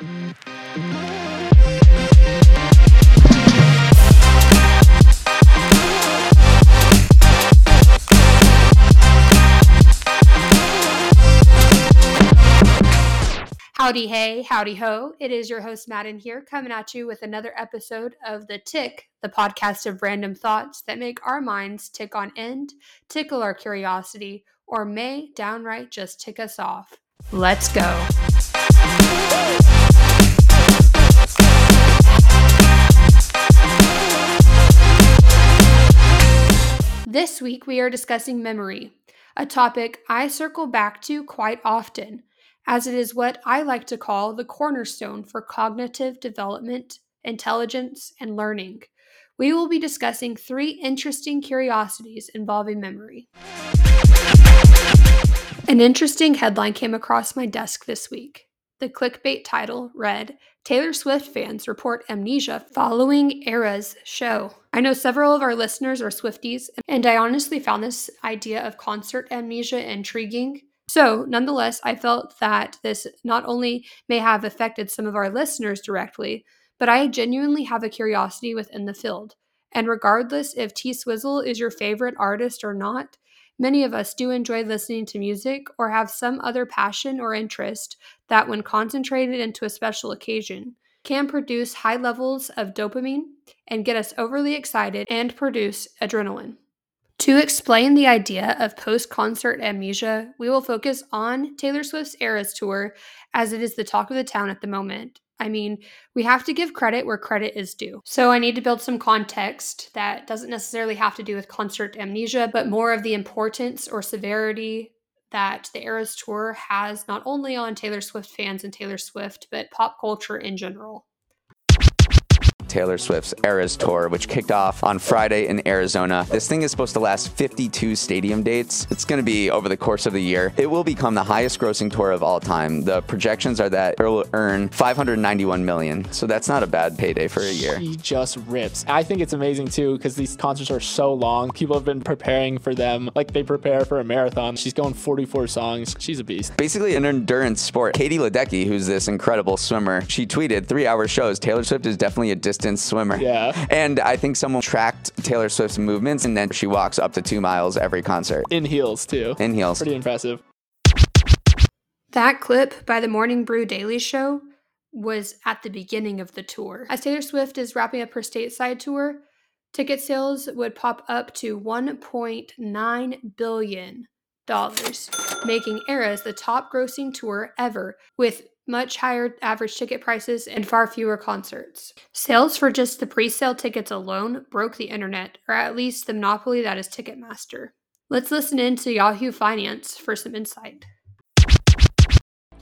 Howdy, hey, howdy, ho. It is your host, Madden, here, coming at you with another episode of The Tick, the podcast of random thoughts that make our minds tick on end, tickle our curiosity, or may downright just tick us off. Let's go. This week, we are discussing memory, a topic I circle back to quite often as it is what I like to call the cornerstone for cognitive development, intelligence, and learning. We will be discussing three interesting curiosities involving memory. An interesting headline came across my desk this week. The clickbait title read Taylor Swift fans report amnesia following Eras show. I know several of our listeners are Swifties, and I honestly found this idea of concert amnesia intriguing so, nonetheless, I felt that this not only may have affected some of our listeners directly, but I genuinely have a curiosity within the field. And regardless if T Swizzle is your favorite artist or not, many of us do enjoy listening to music or have some other passion or interest that, when concentrated into a special occasion, can produce high levels of dopamine and get us overly excited and produce adrenaline. To explain the idea of post concert amnesia, we will focus on Taylor Swift's Eras tour as it is the talk of the town at the moment. I mean, we have to give credit where credit is due. So I need to build some context that doesn't necessarily have to do with concert amnesia, but more of the importance or severity that the Eras tour has not only on Taylor Swift fans and Taylor Swift, but pop culture in general. Taylor Swift's Eras Tour, which kicked off on Friday in Arizona. This thing is supposed to last 52 stadium dates. It's going to be over the course of the year. It will become the highest grossing tour of all time. The projections are that it will earn 591 million. So that's not a bad payday for a year. She just rips. I think it's amazing too because these concerts are so long. People have been preparing for them like they prepare for a marathon. She's going 44 songs. She's a beast. Basically an endurance sport. Katie Ledecky, who's this incredible swimmer, she tweeted three hour shows. Taylor Swift is definitely a distance distance swimmer. Yeah. And I think someone tracked Taylor Swift's movements and then she walks up to two miles every concert. In heels, too. In heels. Pretty impressive. That clip by the Morning Brew Daily Show was at the beginning of the tour. As Taylor Swift is wrapping up her stateside tour, ticket sales would pop up to 1.9 billion dollars, making Eras the top grossing tour ever with much higher average ticket prices, and far fewer concerts. Sales for just the pre sale tickets alone broke the internet, or at least the monopoly that is Ticketmaster. Let's listen in to Yahoo Finance for some insight.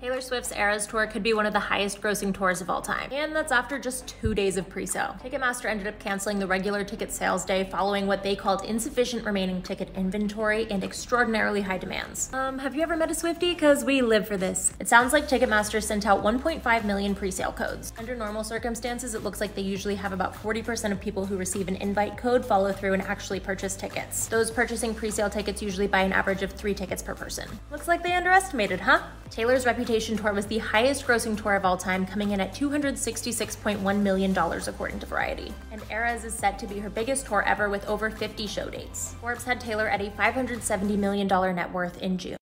Taylor Swift's Eras Tour could be one of the highest grossing tours of all time. And that's after just two days of pre sale. Ticketmaster ended up canceling the regular ticket sales day following what they called insufficient remaining ticket inventory and extraordinarily high demands. Um, have you ever met a Swifty? Because we live for this. It sounds like Ticketmaster sent out 1.5 million pre sale codes. Under normal circumstances, it looks like they usually have about 40% of people who receive an invite code follow through and actually purchase tickets. Those purchasing pre sale tickets usually buy an average of three tickets per person. Looks like they underestimated, huh? Taylor's Reputation tour was the highest grossing tour of all time, coming in at $266.1 million, according to Variety. And Eras is set to be her biggest tour ever with over 50 show dates. Forbes had Taylor at a $570 million net worth in June.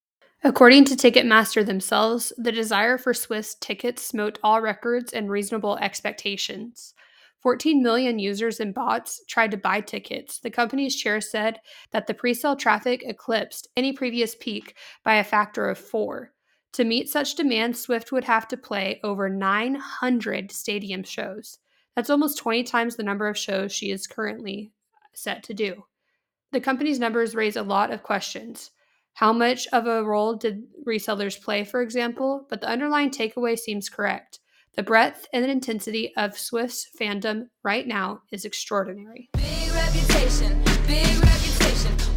According to Ticketmaster themselves, the desire for Swift tickets smote all records and reasonable expectations. 14 million users and bots tried to buy tickets. The company's chair said that the pre-sale traffic eclipsed any previous peak by a factor of 4. To meet such demand, Swift would have to play over 900 stadium shows. That's almost 20 times the number of shows she is currently uh, set to do. The company's numbers raise a lot of questions. How much of a role did resellers play, for example? But the underlying takeaway seems correct. The breadth and intensity of Swift's fandom right now is extraordinary. Big reputation, big reputation.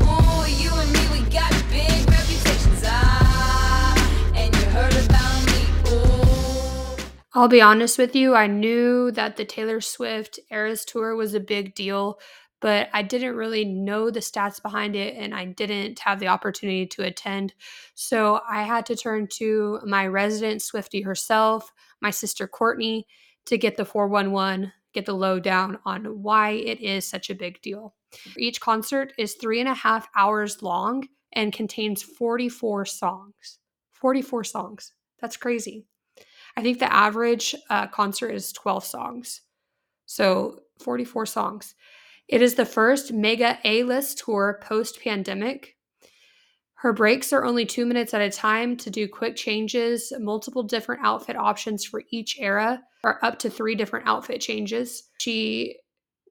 I'll be honest with you, I knew that the Taylor Swift Eras Tour was a big deal but I didn't really know the stats behind it and I didn't have the opportunity to attend. So I had to turn to my resident Swifty herself, my sister Courtney, to get the 411, get the lowdown on why it is such a big deal. Each concert is three and a half hours long and contains 44 songs. 44 songs. That's crazy. I think the average uh, concert is 12 songs. So 44 songs. It is the first mega A list tour post pandemic. Her breaks are only two minutes at a time to do quick changes, multiple different outfit options for each era, or up to three different outfit changes. She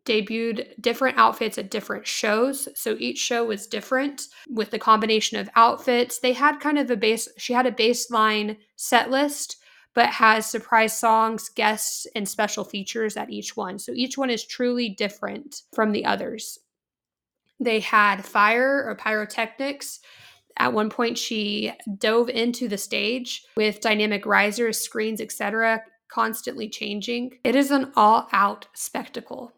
debuted different outfits at different shows. So each show was different with the combination of outfits. They had kind of a base, she had a baseline set list but has surprise songs, guests, and special features at each one. So each one is truly different from the others. They had fire or pyrotechnics. At one point, she dove into the stage with dynamic risers, screens, etc., constantly changing. It is an all out spectacle.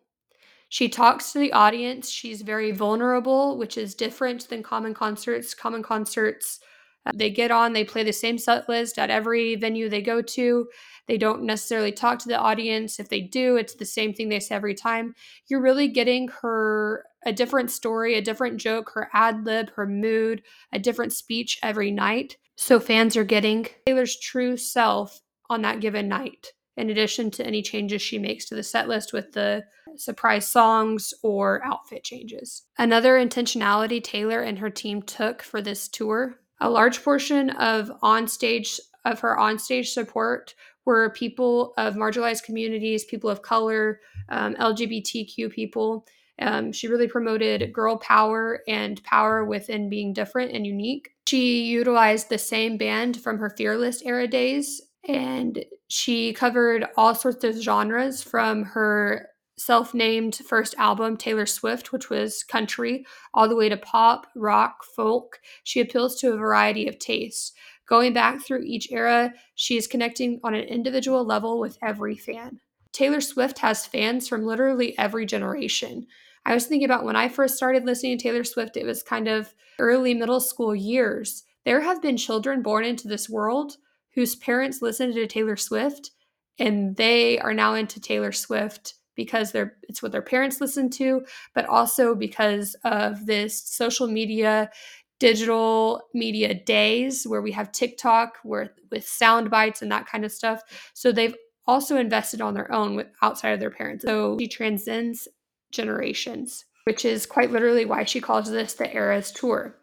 She talks to the audience. She's very vulnerable, which is different than common concerts. Common concerts Uh, they get on, they play the same set list at every venue they go to. They don't necessarily talk to the audience. If they do, it's the same thing they say every time. You're really getting her a different story, a different joke, her ad lib, her mood, a different speech every night. So fans are getting Taylor's true self on that given night, in addition to any changes she makes to the set list with the surprise songs or outfit changes. Another intentionality Taylor and her team took for this tour a large portion of onstage of her onstage support were people of marginalized communities, people of color, um, LGBTQ people. Um, she really promoted girl power and power within being different and unique. She utilized the same band from her Fearless era days, and she covered all sorts of genres from her self named first album, Taylor Swift, which was country, all the way to pop, rock, folk. She appeals to a variety of tastes. Going back through each era, she is connecting on an individual level with every fan. Taylor Swift has fans from literally every generation. I was thinking about when I first started listening to Taylor Swift, it was kind of early middle school years. There have been children born into this world whose parents listened to Taylor Swift, and they are now into Taylor Swift because they're it's what their parents listen to, but also because of this social media digital media days where we have TikTok where with sound bites and that kind of stuff. So they've also invested on their own with outside of their parents. So she transcends generations, which is quite literally why she calls this the Eras Tour.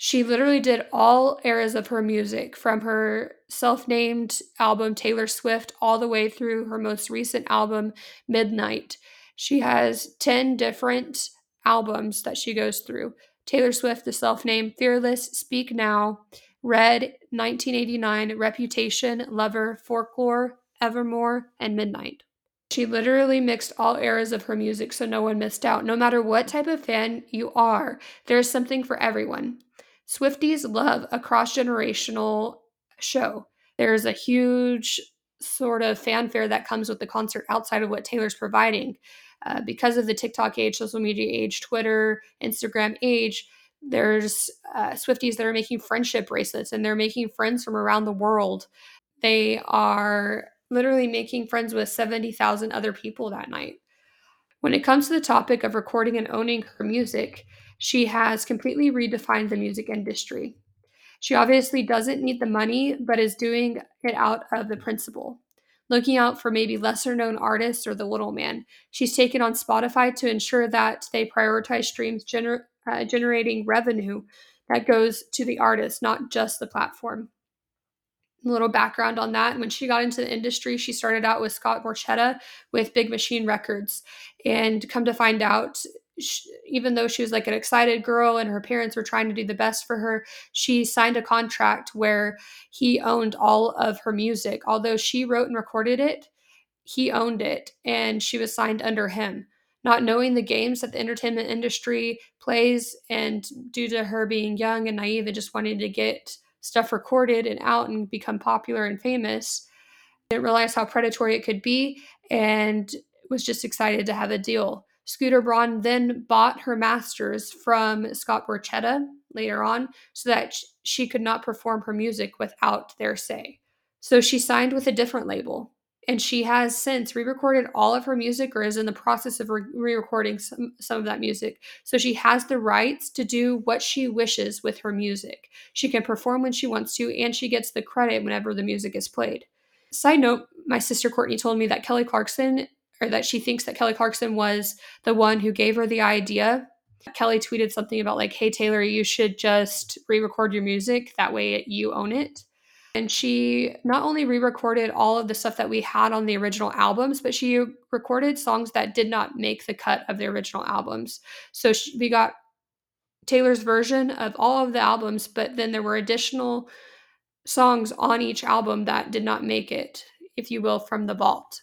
She literally did all eras of her music from her self named album Taylor Swift all the way through her most recent album, Midnight. She has 10 different albums that she goes through Taylor Swift, the self named Fearless, Speak Now, Red, 1989, Reputation, Lover, Folklore, Evermore, and Midnight. She literally mixed all eras of her music so no one missed out. No matter what type of fan you are, there's something for everyone. Swifties love a cross generational show. There's a huge sort of fanfare that comes with the concert outside of what Taylor's providing. Uh, because of the TikTok age, social media age, Twitter, Instagram age, there's uh, Swifties that are making friendship bracelets and they're making friends from around the world. They are literally making friends with 70,000 other people that night. When it comes to the topic of recording and owning her music, she has completely redefined the music industry. She obviously doesn't need the money, but is doing it out of the principle. Looking out for maybe lesser known artists or the little man. She's taken on Spotify to ensure that they prioritize streams gener- uh, generating revenue that goes to the artist, not just the platform. A little background on that. When she got into the industry, she started out with Scott Borchetta with Big Machine Records. And come to find out, she, even though she was like an excited girl and her parents were trying to do the best for her, she signed a contract where he owned all of her music. Although she wrote and recorded it, he owned it and she was signed under him. Not knowing the games that the entertainment industry plays, and due to her being young and naive and just wanting to get stuff recorded and out and become popular and famous, didn't realize how predatory it could be and was just excited to have a deal. Scooter Braun then bought her masters from Scott Borchetta later on so that she could not perform her music without their say. So she signed with a different label. And she has since re recorded all of her music or is in the process of re recording some, some of that music. So she has the rights to do what she wishes with her music. She can perform when she wants to, and she gets the credit whenever the music is played. Side note, my sister Courtney told me that Kelly Clarkson, or that she thinks that Kelly Clarkson was the one who gave her the idea. Kelly tweeted something about, like, hey, Taylor, you should just re record your music. That way you own it. And she not only re recorded all of the stuff that we had on the original albums, but she recorded songs that did not make the cut of the original albums. So she, we got Taylor's version of all of the albums, but then there were additional songs on each album that did not make it, if you will, from the vault.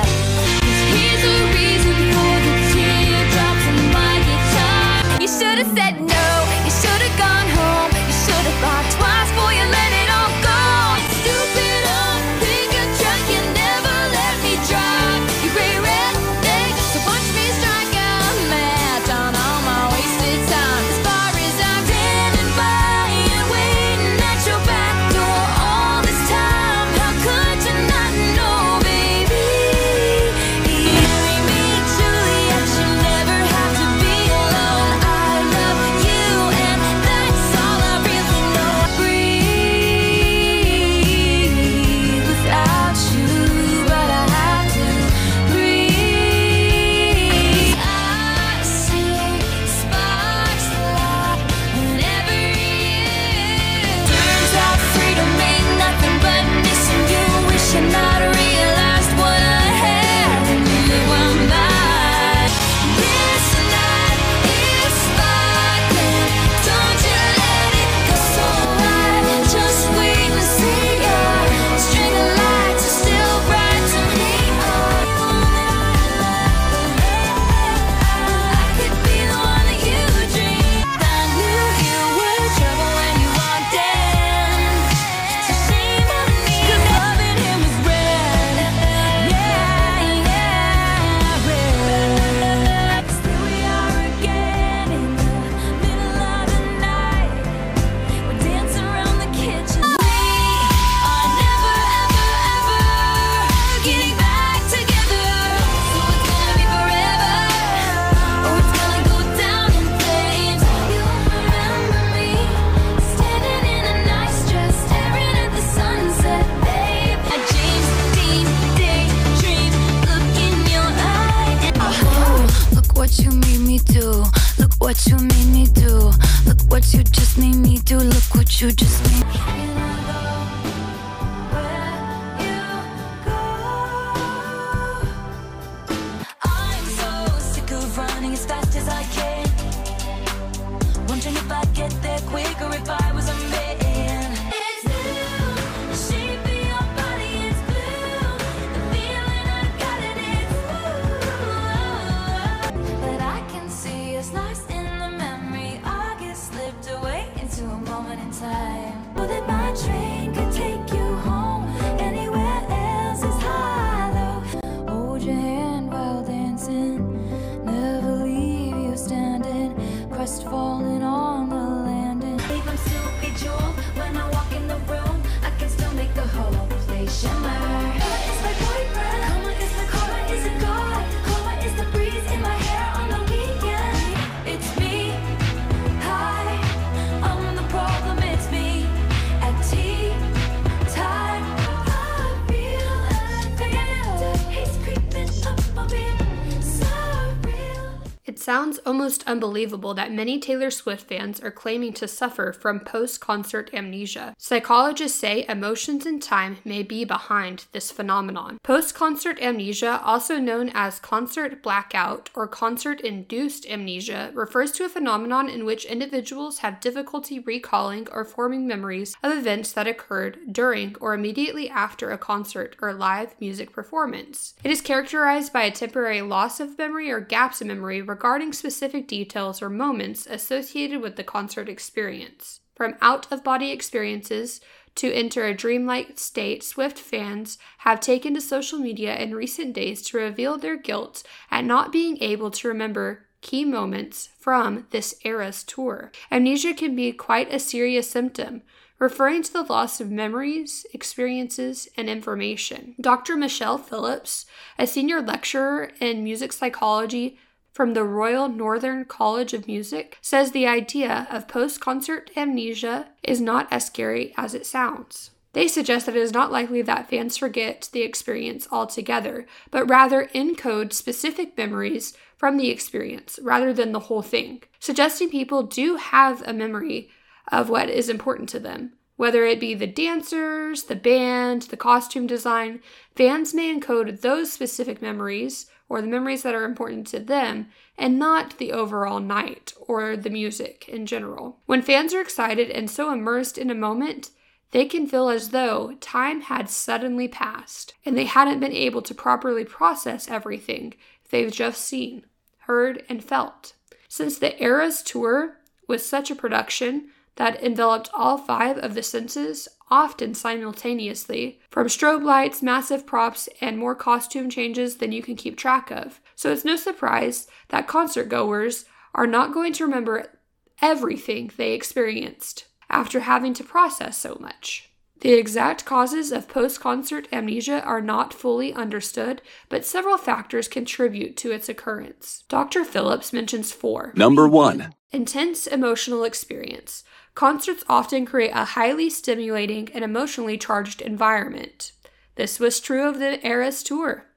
Om almost unbelievable that many Taylor Swift fans are claiming to suffer from post concert amnesia. Psychologists say emotions and time may be behind this phenomenon. Post concert amnesia, also known as concert blackout or concert induced amnesia, refers to a phenomenon in which individuals have difficulty recalling or forming memories of events that occurred during or immediately after a concert or live music performance. It is characterized by a temporary loss of memory or gaps in memory regarding regarding details or moments associated with the concert experience. From out of body experiences to enter a dreamlike state, Swift fans have taken to social media in recent days to reveal their guilt at not being able to remember key moments from this era's tour. Amnesia can be quite a serious symptom, referring to the loss of memories, experiences, and information. Dr. Michelle Phillips, a senior lecturer in music psychology from the Royal Northern College of Music, says the idea of post concert amnesia is not as scary as it sounds. They suggest that it is not likely that fans forget the experience altogether, but rather encode specific memories from the experience rather than the whole thing, suggesting people do have a memory of what is important to them. Whether it be the dancers, the band, the costume design, fans may encode those specific memories or the memories that are important to them and not the overall night or the music in general. When fans are excited and so immersed in a moment, they can feel as though time had suddenly passed and they hadn't been able to properly process everything they've just seen, heard, and felt. Since the Eras tour was such a production that enveloped all five of the senses, often simultaneously, from strobe lights, massive props, and more costume changes than you can keep track of. So it's no surprise that concert goers are not going to remember everything they experienced after having to process so much. The exact causes of post concert amnesia are not fully understood, but several factors contribute to its occurrence. Dr. Phillips mentions four. Number one Intense emotional experience. Concerts often create a highly stimulating and emotionally charged environment. This was true of the Eras tour.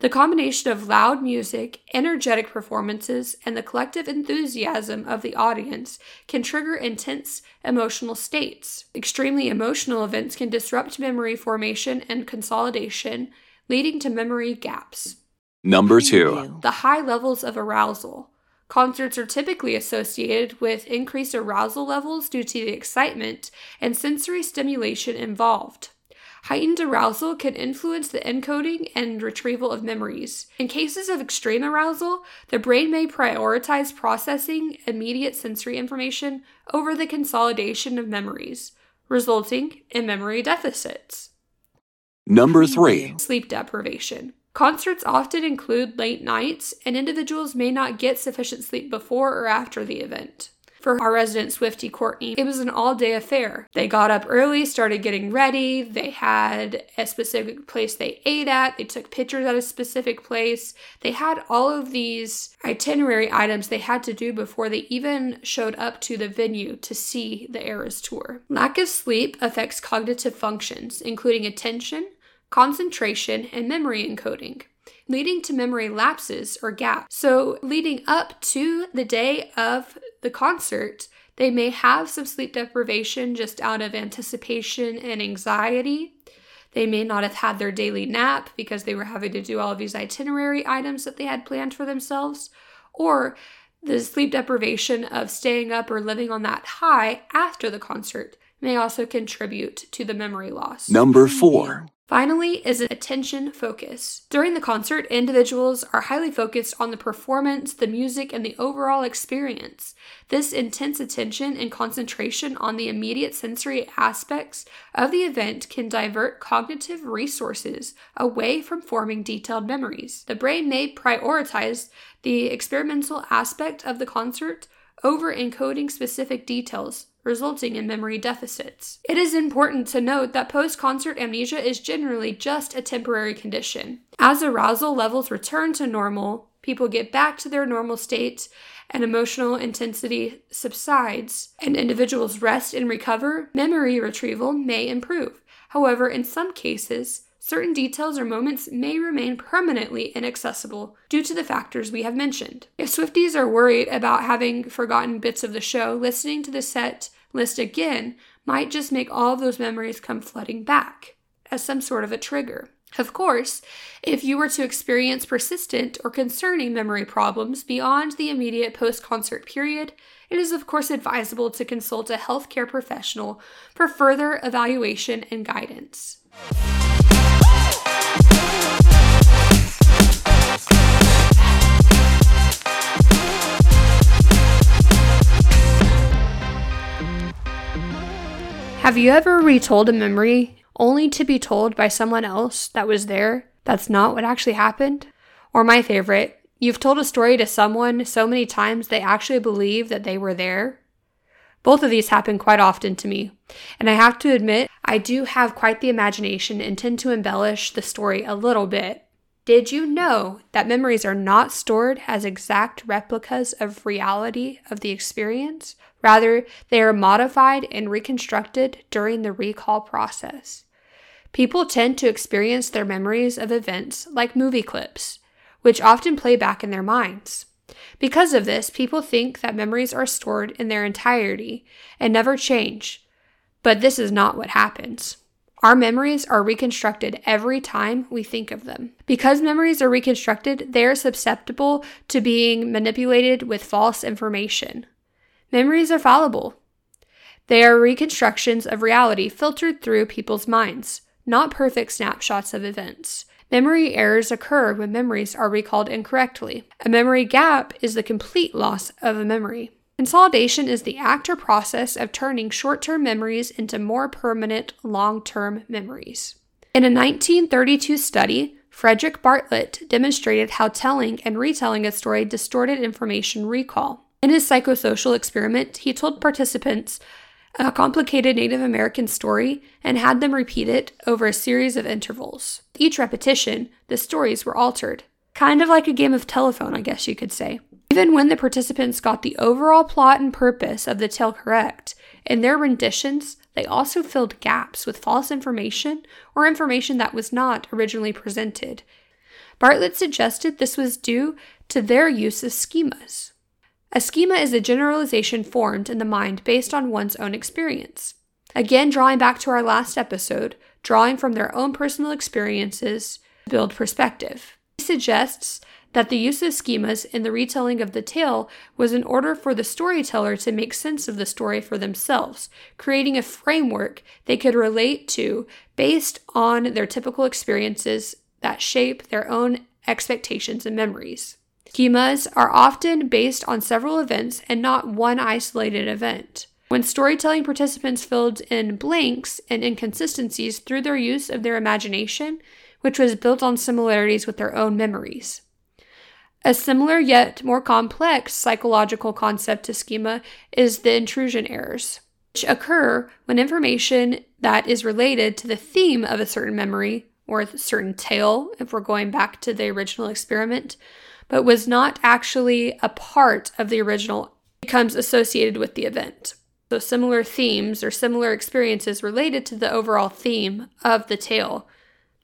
The combination of loud music, energetic performances, and the collective enthusiasm of the audience can trigger intense emotional states. Extremely emotional events can disrupt memory formation and consolidation, leading to memory gaps. Number two The high levels of arousal. Concerts are typically associated with increased arousal levels due to the excitement and sensory stimulation involved. Heightened arousal can influence the encoding and retrieval of memories. In cases of extreme arousal, the brain may prioritize processing immediate sensory information over the consolidation of memories, resulting in memory deficits. Number three Sleep deprivation. Concerts often include late nights, and individuals may not get sufficient sleep before or after the event. For our resident Swifty Courtney, it was an all day affair. They got up early, started getting ready, they had a specific place they ate at, they took pictures at a specific place. They had all of these itinerary items they had to do before they even showed up to the venue to see the Eras tour. Lack of sleep affects cognitive functions, including attention, concentration, and memory encoding leading to memory lapses or gaps. So, leading up to the day of the concert, they may have some sleep deprivation just out of anticipation and anxiety. They may not have had their daily nap because they were having to do all of these itinerary items that they had planned for themselves, or the sleep deprivation of staying up or living on that high after the concert may also contribute to the memory loss. Number four Finally, is attention focus. During the concert, individuals are highly focused on the performance, the music, and the overall experience. This intense attention and concentration on the immediate sensory aspects of the event can divert cognitive resources away from forming detailed memories. The brain may prioritize the experimental aspect of the concert over encoding specific details resulting in memory deficits. It is important to note that post concert amnesia is generally just a temporary condition. As arousal levels return to normal, people get back to their normal state, and emotional intensity subsides, and individuals rest and recover, memory retrieval may improve. However, in some cases, certain details or moments may remain permanently inaccessible due to the factors we have mentioned. If Swifties are worried about having forgotten bits of the show, listening to the set list again might just make all of those memories come flooding back as some sort of a trigger. Of course, if you were to experience persistent or concerning memory problems beyond the immediate post concert period, it is of course advisable to consult a healthcare professional for further evaluation and guidance. Have you ever retold a memory only to be told by someone else that was there that's not what actually happened? Or my favorite, you've told a story to someone so many times they actually believe that they were there? Both of these happen quite often to me, and I have to admit, I do have quite the imagination and tend to embellish the story a little bit. Did you know that memories are not stored as exact replicas of reality of the experience? Rather, they are modified and reconstructed during the recall process. People tend to experience their memories of events like movie clips, which often play back in their minds. Because of this, people think that memories are stored in their entirety and never change. But this is not what happens. Our memories are reconstructed every time we think of them. Because memories are reconstructed, they are susceptible to being manipulated with false information. Memories are fallible. They are reconstructions of reality filtered through people's minds, not perfect snapshots of events. Memory errors occur when memories are recalled incorrectly. A memory gap is the complete loss of a memory. Consolidation is the act or process of turning short term memories into more permanent long term memories. In a 1932 study, Frederick Bartlett demonstrated how telling and retelling a story distorted information recall. In his psychosocial experiment, he told participants a complicated Native American story and had them repeat it over a series of intervals. Each repetition, the stories were altered. Kind of like a game of telephone, I guess you could say. Even when the participants got the overall plot and purpose of the tale correct, in their renditions, they also filled gaps with false information or information that was not originally presented. Bartlett suggested this was due to their use of schemas. A schema is a generalization formed in the mind based on one's own experience. Again, drawing back to our last episode, drawing from their own personal experiences to build perspective. He suggests that the use of schemas in the retelling of the tale was in order for the storyteller to make sense of the story for themselves, creating a framework they could relate to based on their typical experiences that shape their own expectations and memories. Schemas are often based on several events and not one isolated event. When storytelling participants filled in blanks and inconsistencies through their use of their imagination, which was built on similarities with their own memories. A similar yet more complex psychological concept to schema is the intrusion errors, which occur when information that is related to the theme of a certain memory or a certain tale, if we're going back to the original experiment, but was not actually a part of the original, becomes associated with the event. So, similar themes or similar experiences related to the overall theme of the tale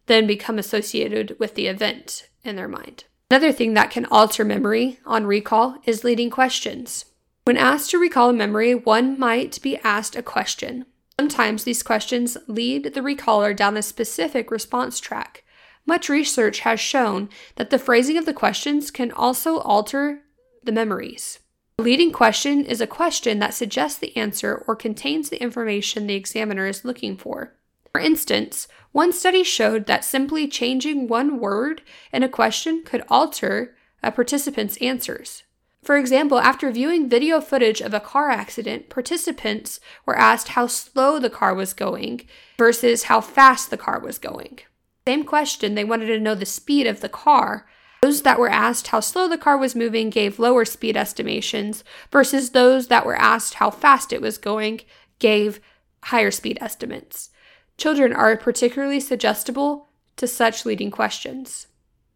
then become associated with the event in their mind. Another thing that can alter memory on recall is leading questions. When asked to recall a memory, one might be asked a question. Sometimes these questions lead the recaller down a specific response track. Much research has shown that the phrasing of the questions can also alter the memories. A leading question is a question that suggests the answer or contains the information the examiner is looking for. For instance, one study showed that simply changing one word in a question could alter a participant's answers. For example, after viewing video footage of a car accident, participants were asked how slow the car was going versus how fast the car was going. Same question, they wanted to know the speed of the car. Those that were asked how slow the car was moving gave lower speed estimations, versus those that were asked how fast it was going gave higher speed estimates. Children are particularly suggestible to such leading questions.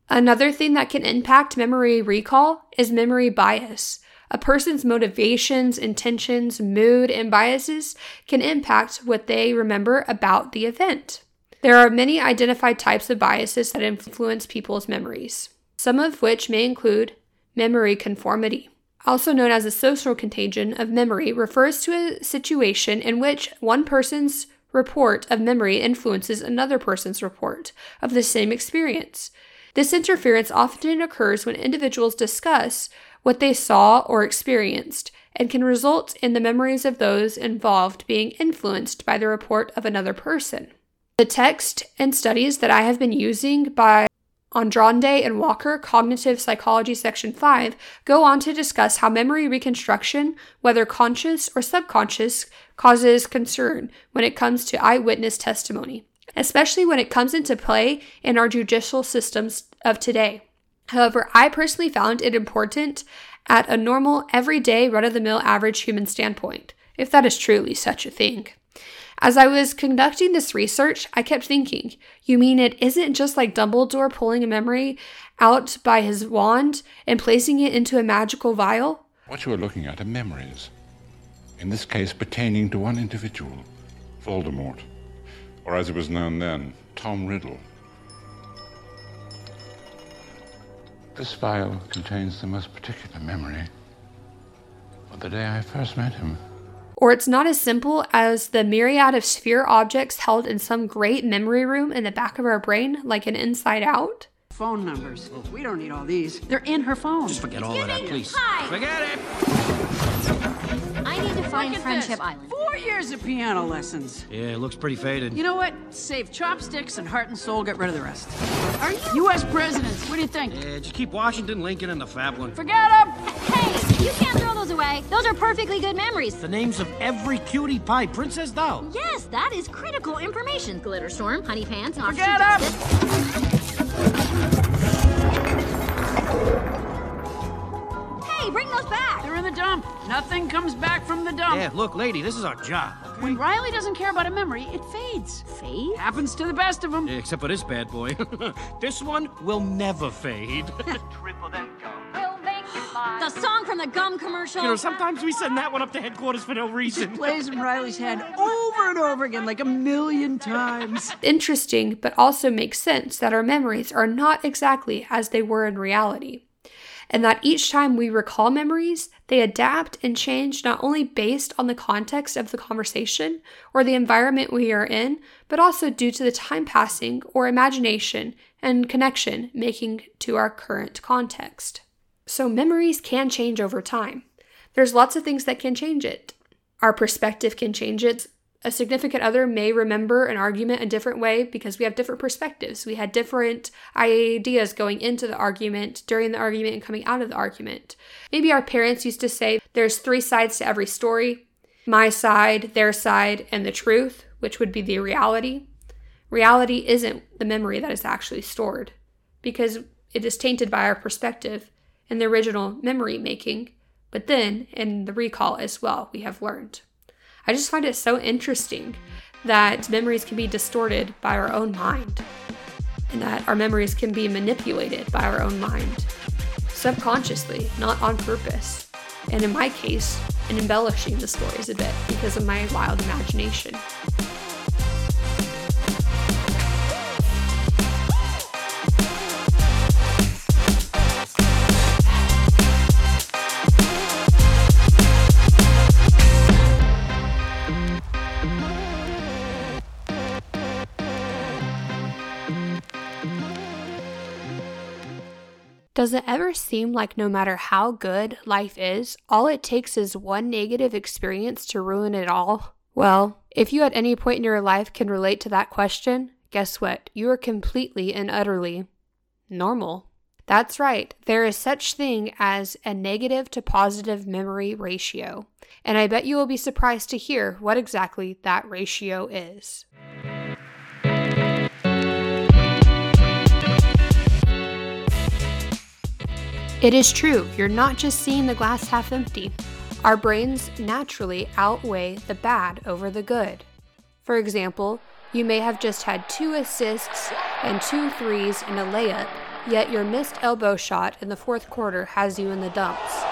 Another thing that can impact memory recall is memory bias. A person's motivations, intentions, mood, and biases can impact what they remember about the event. There are many identified types of biases that influence people's memories, some of which may include memory conformity. Also known as a social contagion of memory, refers to a situation in which one person's report of memory influences another person's report of the same experience. This interference often occurs when individuals discuss what they saw or experienced and can result in the memories of those involved being influenced by the report of another person. The text and studies that I have been using by Andrade and Walker, Cognitive Psychology Section 5, go on to discuss how memory reconstruction, whether conscious or subconscious, causes concern when it comes to eyewitness testimony, especially when it comes into play in our judicial systems of today. However, I personally found it important at a normal, everyday, run of the mill average human standpoint, if that is truly such a thing. As I was conducting this research, I kept thinking, you mean it isn't just like Dumbledore pulling a memory out by his wand and placing it into a magical vial? What you are looking at are memories. In this case, pertaining to one individual, Voldemort. Or as it was known then, Tom Riddle. This vial contains the most particular memory of the day I first met him. Or it's not as simple as the myriad of sphere objects held in some great memory room in the back of our brain, like an inside out. Phone numbers. Oh, we don't need all these. They're in her phone. Just forget all of that, please. Hi. Forget it. I need to find Friendship this. Island. Four years of piano lessons. Yeah, it looks pretty faded. You know what? Save chopsticks and heart and soul. Get rid of the rest. Are you U.S. presidents? What do you think? Yeah, just keep Washington, Lincoln, and the Fab one. Forget them. Hey, you can't throw those are perfectly good memories. The names of every cutie pie princess doll. Yes, that is critical information. Glitterstorm, Honey Pants, and Officer Forget 'em. Justice. Hey, bring those back. They're in the dump. Nothing comes back from the dump. Yeah, look, lady, this is our job. When Riley doesn't care about a memory, it fades. Fade? Happens to the best of them. Yeah, except for this bad boy. this one will never fade. The song from the gum commercial. you know, sometimes we send that one up to headquarters for no reason. Plays in Riley's head over and over again, like a million times. Interesting, but also makes sense that our memories are not exactly as they were in reality. And that each time we recall memories, they adapt and change not only based on the context of the conversation or the environment we are in, but also due to the time passing or imagination and connection making to our current context. So, memories can change over time. There's lots of things that can change it. Our perspective can change it. A significant other may remember an argument a different way because we have different perspectives. We had different ideas going into the argument, during the argument, and coming out of the argument. Maybe our parents used to say there's three sides to every story my side, their side, and the truth, which would be the reality. Reality isn't the memory that is actually stored because it is tainted by our perspective and the original memory making, but then in the recall as well, we have learned. I just find it so interesting that memories can be distorted by our own mind and that our memories can be manipulated by our own mind subconsciously, not on purpose. And in my case, in embellishing the stories a bit because of my wild imagination. Does it ever seem like no matter how good life is, all it takes is one negative experience to ruin it all? Well, if you at any point in your life can relate to that question, guess what? You are completely and utterly normal. That's right. There is such thing as a negative to positive memory ratio. And I bet you will be surprised to hear what exactly that ratio is. It is true, you're not just seeing the glass half empty. Our brains naturally outweigh the bad over the good. For example, you may have just had two assists and two threes and a layup, yet your missed elbow shot in the fourth quarter has you in the dumps.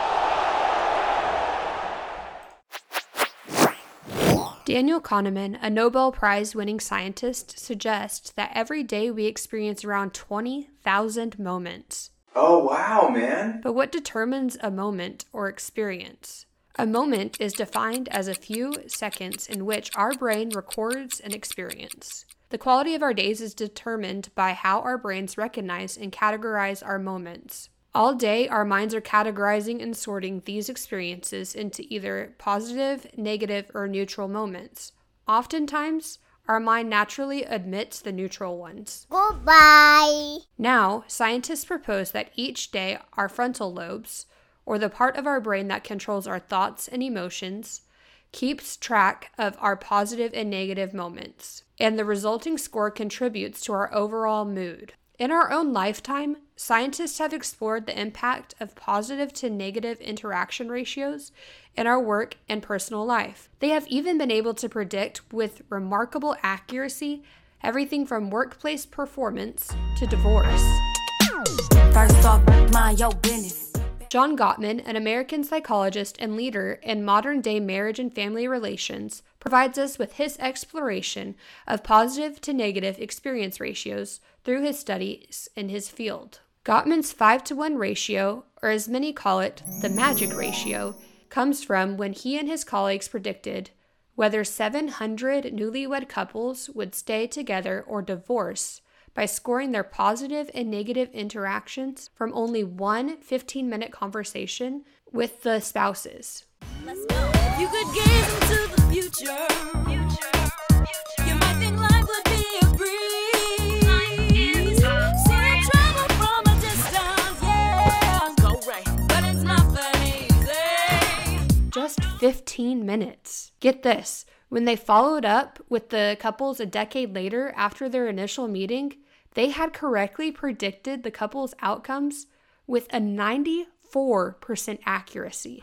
Daniel Kahneman, a Nobel Prize winning scientist, suggests that every day we experience around 20,000 moments. Oh, wow, man. But what determines a moment or experience? A moment is defined as a few seconds in which our brain records an experience. The quality of our days is determined by how our brains recognize and categorize our moments. All day, our minds are categorizing and sorting these experiences into either positive, negative, or neutral moments. Oftentimes, our mind naturally admits the neutral ones. Goodbye. Now, scientists propose that each day our frontal lobes, or the part of our brain that controls our thoughts and emotions, keeps track of our positive and negative moments, and the resulting score contributes to our overall mood. In our own lifetime, scientists have explored the impact of positive to negative interaction ratios in our work and personal life. They have even been able to predict with remarkable accuracy everything from workplace performance to divorce. First off, mind your business. John Gottman, an American psychologist and leader in modern day marriage and family relations, provides us with his exploration of positive to negative experience ratios through his studies in his field. Gottman's 5 to 1 ratio, or as many call it, the magic ratio, comes from when he and his colleagues predicted whether 700 newlywed couples would stay together or divorce by scoring their positive and negative interactions from only one 15 minute conversation with the spouses. Let's go. You could gaze into the future, future, you might think life would be a breeze. travel from a distance, yeah. Go right, but it's not that easy. Just 15 minutes. Get this. When they followed up with the couples a decade later after their initial meeting, they had correctly predicted the couple's outcomes with a 94% accuracy.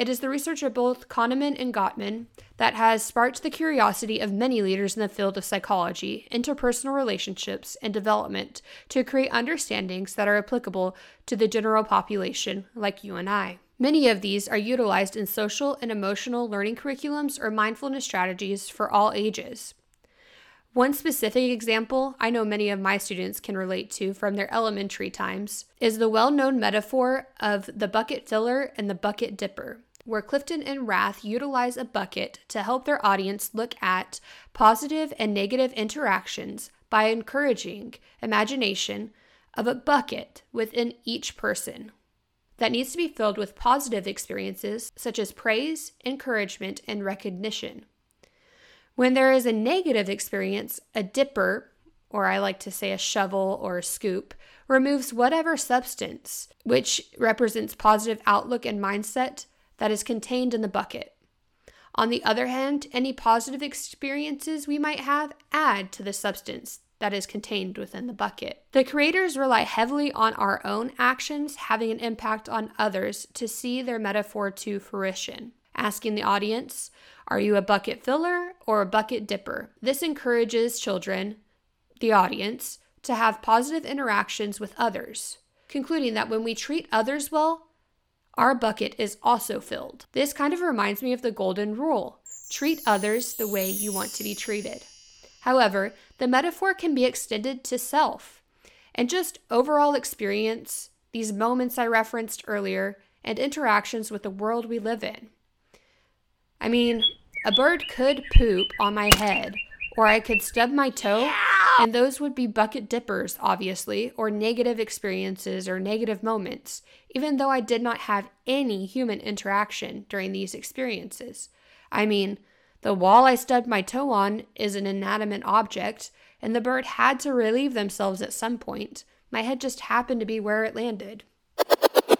It is the research of both Kahneman and Gottman that has sparked the curiosity of many leaders in the field of psychology, interpersonal relationships, and development to create understandings that are applicable to the general population like you and I. Many of these are utilized in social and emotional learning curriculums or mindfulness strategies for all ages. One specific example I know many of my students can relate to from their elementary times is the well known metaphor of the bucket filler and the bucket dipper, where Clifton and Rath utilize a bucket to help their audience look at positive and negative interactions by encouraging imagination of a bucket within each person that needs to be filled with positive experiences such as praise, encouragement, and recognition. When there is a negative experience, a dipper, or I like to say a shovel or a scoop, removes whatever substance, which represents positive outlook and mindset, that is contained in the bucket. On the other hand, any positive experiences we might have add to the substance that is contained within the bucket. The creators rely heavily on our own actions having an impact on others to see their metaphor to fruition. Asking the audience, Are you a bucket filler or a bucket dipper? This encourages children, the audience, to have positive interactions with others, concluding that when we treat others well, our bucket is also filled. This kind of reminds me of the golden rule treat others the way you want to be treated. However, the metaphor can be extended to self and just overall experience, these moments I referenced earlier, and interactions with the world we live in. I mean, a bird could poop on my head, or I could stub my toe, and those would be bucket dippers, obviously, or negative experiences or negative moments, even though I did not have any human interaction during these experiences. I mean, the wall I stubbed my toe on is an inanimate object, and the bird had to relieve themselves at some point. My head just happened to be where it landed.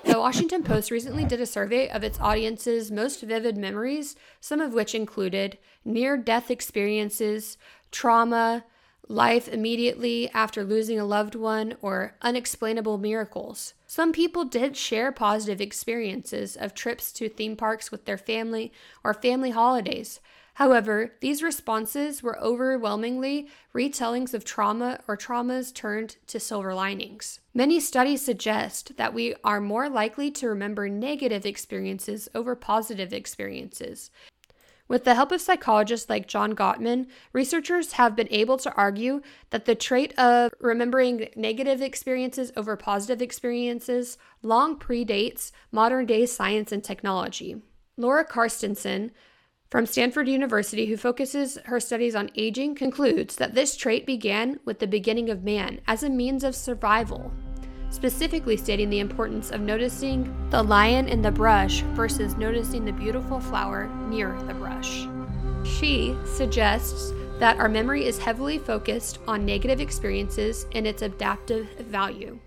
The Washington Post recently did a survey of its audience's most vivid memories, some of which included near death experiences, trauma, life immediately after losing a loved one, or unexplainable miracles. Some people did share positive experiences of trips to theme parks with their family or family holidays, However, these responses were overwhelmingly retellings of trauma or traumas turned to silver linings. Many studies suggest that we are more likely to remember negative experiences over positive experiences. With the help of psychologists like John Gottman, researchers have been able to argue that the trait of remembering negative experiences over positive experiences long predates modern day science and technology. Laura Carstensen, from Stanford University, who focuses her studies on aging, concludes that this trait began with the beginning of man as a means of survival. specifically stating the importance of noticing the lion in the brush versus noticing the beautiful flower near the brush. She suggests that our memory is heavily focused on negative experiences and its adaptive value,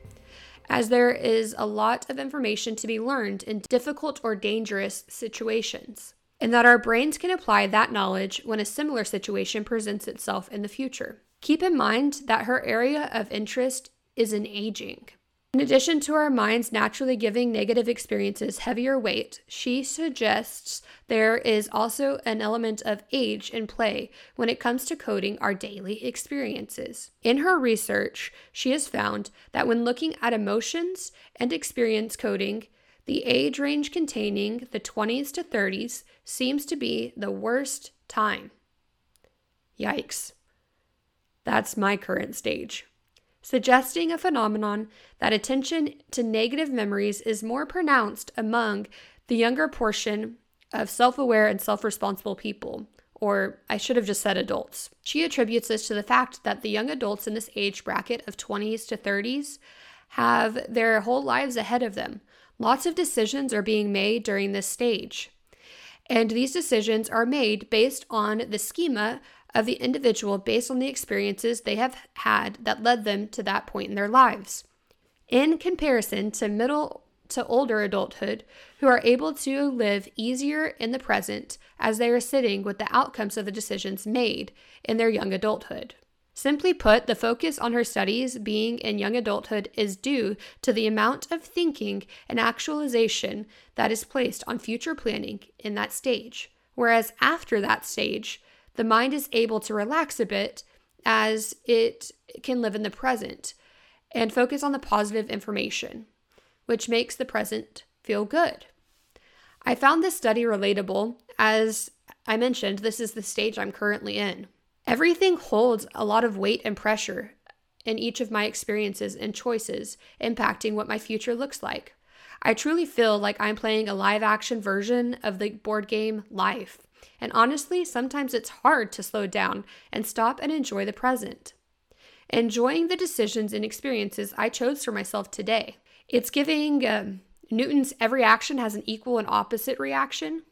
as there is a lot of information to be learned in difficult or dangerous situations, and that our brains can apply that knowledge when a similar situation presents itself in the future. Keep in mind that her area of interest is in aging. In addition to our minds naturally giving negative experiences heavier weight, she suggests there is also an element of age in play when it comes to coding our daily experiences. In her research, she has found that when looking at emotions and experience coding, the age range containing the 20s to 30s seems to be the worst time. Yikes. That's my current stage suggesting a phenomenon that attention to negative memories is more pronounced among the younger portion of self aware and self responsible people, or I should have just said adults. She attributes this to the fact that the young adults in this age bracket of 20s to 30s have their whole lives ahead of them. Lots of decisions are being made during this stage. And these decisions are made based on the schema of the individual based on the experiences they have had that led them to that point in their lives. In comparison to middle to older adulthood, who are able to live easier in the present as they are sitting with the outcomes of the decisions made in their young adulthood. Simply put, the focus on her studies being in young adulthood is due to the amount of thinking and actualization that is placed on future planning in that stage. Whereas after that stage, the mind is able to relax a bit as it can live in the present and focus on the positive information, which makes the present feel good. I found this study relatable as I mentioned, this is the stage I'm currently in. Everything holds a lot of weight and pressure in each of my experiences and choices, impacting what my future looks like. I truly feel like I'm playing a live action version of the board game Life. And honestly, sometimes it's hard to slow down and stop and enjoy the present. Enjoying the decisions and experiences I chose for myself today. It's giving um, Newton's every action has an equal and opposite reaction.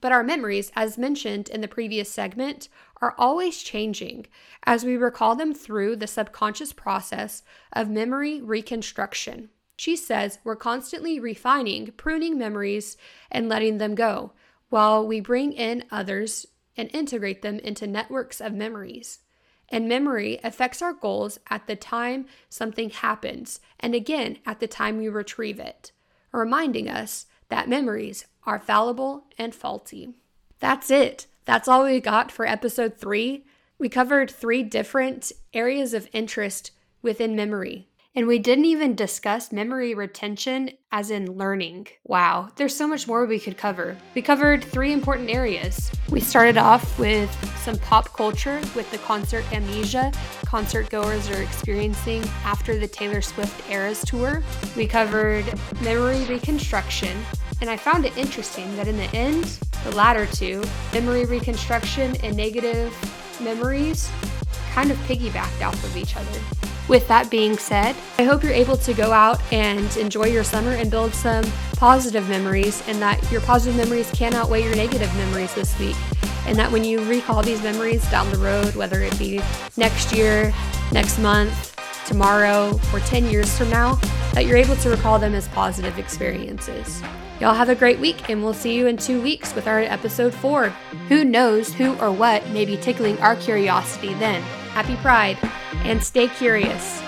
But our memories, as mentioned in the previous segment, are always changing as we recall them through the subconscious process of memory reconstruction. She says we're constantly refining, pruning memories, and letting them go, while we bring in others and integrate them into networks of memories. And memory affects our goals at the time something happens, and again at the time we retrieve it, reminding us that memories are fallible and faulty. That's it. That's all we got for episode three. We covered three different areas of interest within memory and we didn't even discuss memory retention as in learning. Wow, there's so much more we could cover. We covered three important areas. We started off with some pop culture with the concert amnesia concert goers are experiencing after the Taylor Swift Eras tour. We covered memory reconstruction, and I found it interesting that in the end, the latter two, memory reconstruction and negative memories, kind of piggybacked off of each other. With that being said, I hope you're able to go out and enjoy your summer and build some positive memories, and that your positive memories can outweigh your negative memories this week. And that when you recall these memories down the road, whether it be next year, next month, tomorrow, or 10 years from now, that you're able to recall them as positive experiences. Y'all have a great week, and we'll see you in two weeks with our episode four. Who knows who or what may be tickling our curiosity then? Happy Pride, and stay curious.